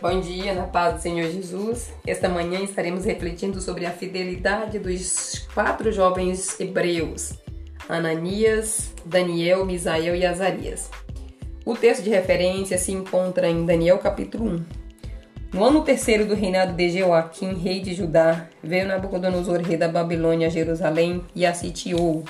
Bom dia, na paz do Senhor Jesus. Esta manhã estaremos refletindo sobre a fidelidade dos quatro jovens hebreus: Ananias, Daniel, Misael e Azarias. O texto de referência se encontra em Daniel capítulo 1. No ano terceiro do reinado de Joaquim, rei de Judá, veio Nabucodonosor, rei da Babilônia, a Jerusalém e a sitiou.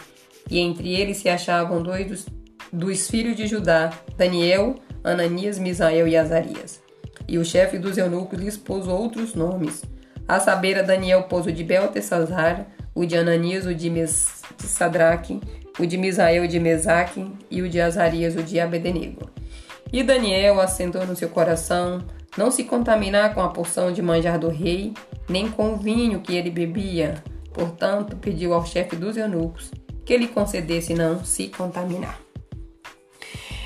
E entre eles se achavam dois dos, dos filhos de Judá, Daniel, Ananias, Misael e Azarias. E o chefe dos eunucos lhes pôs outros nomes. A saber, a Daniel pôs o de Beltesazar, o de Ananias, o de, Mes de Sadraque, o de Misael, o de Mesaque, e o de Azarias, o de Abednego. E Daniel assentou no seu coração não se contaminar com a porção de manjar do rei, nem com o vinho que ele bebia. Portanto, pediu ao chefe dos eunucos que lhe concedesse não se contaminar.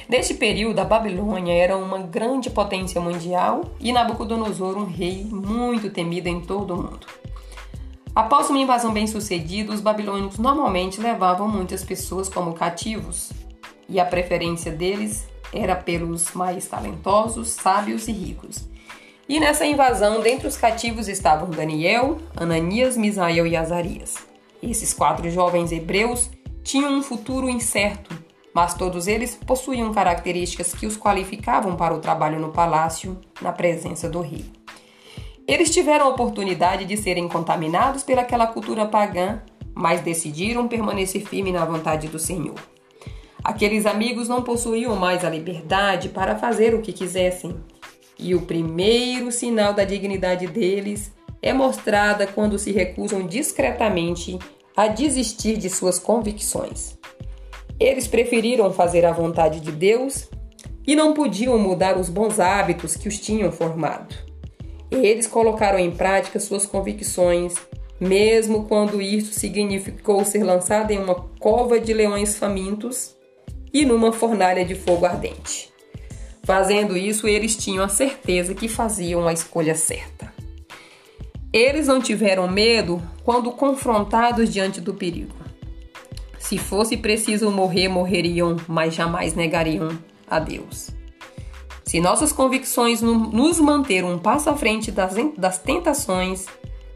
Neste período, a Babilônia era uma grande potência mundial e Nabucodonosor um rei muito temido em todo o mundo. Após uma invasão bem-sucedida, os babilônicos normalmente levavam muitas pessoas como cativos, e a preferência deles era pelos mais talentosos, sábios e ricos. E nessa invasão, dentre os cativos estavam Daniel, Ananias, Misael e Azarias. Esses quatro jovens hebreus tinham um futuro incerto mas todos eles possuíam características que os qualificavam para o trabalho no palácio, na presença do rei. Eles tiveram a oportunidade de serem contaminados pelaquela cultura pagã, mas decidiram permanecer firme na vontade do Senhor. Aqueles amigos não possuíam mais a liberdade para fazer o que quisessem. E o primeiro sinal da dignidade deles é mostrada quando se recusam discretamente a desistir de suas convicções. Eles preferiram fazer a vontade de Deus e não podiam mudar os bons hábitos que os tinham formado. Eles colocaram em prática suas convicções, mesmo quando isso significou ser lançado em uma cova de leões famintos e numa fornalha de fogo ardente. Fazendo isso, eles tinham a certeza que faziam a escolha certa. Eles não tiveram medo quando confrontados diante do perigo. Se fosse preciso morrer, morreriam, mas jamais negariam a Deus. Se nossas convicções nos manter um passo à frente das, das tentações,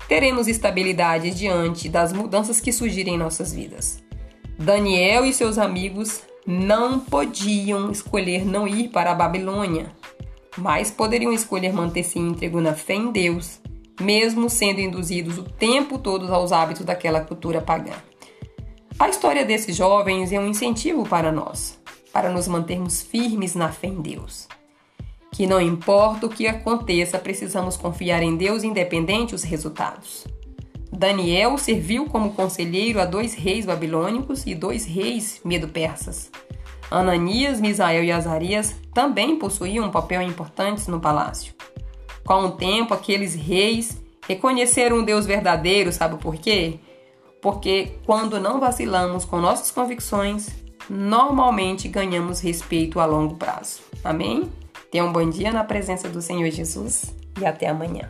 teremos estabilidade diante das mudanças que surgirem em nossas vidas. Daniel e seus amigos não podiam escolher não ir para a Babilônia, mas poderiam escolher manter-se íntegro na fé em Deus, mesmo sendo induzidos o tempo todo aos hábitos daquela cultura pagã. A história desses jovens é um incentivo para nós, para nos mantermos firmes na fé em Deus. Que não importa o que aconteça, precisamos confiar em Deus independente dos resultados. Daniel serviu como conselheiro a dois reis babilônicos e dois reis medo-persas. Ananias, Misael e Azarias também possuíam um papel importante no palácio. Com o tempo, aqueles reis reconheceram o Deus verdadeiro, sabe por quê? Porque quando não vacilamos com nossas convicções, normalmente ganhamos respeito a longo prazo. Amém? Tenha um bom dia na presença do Senhor Jesus e até amanhã.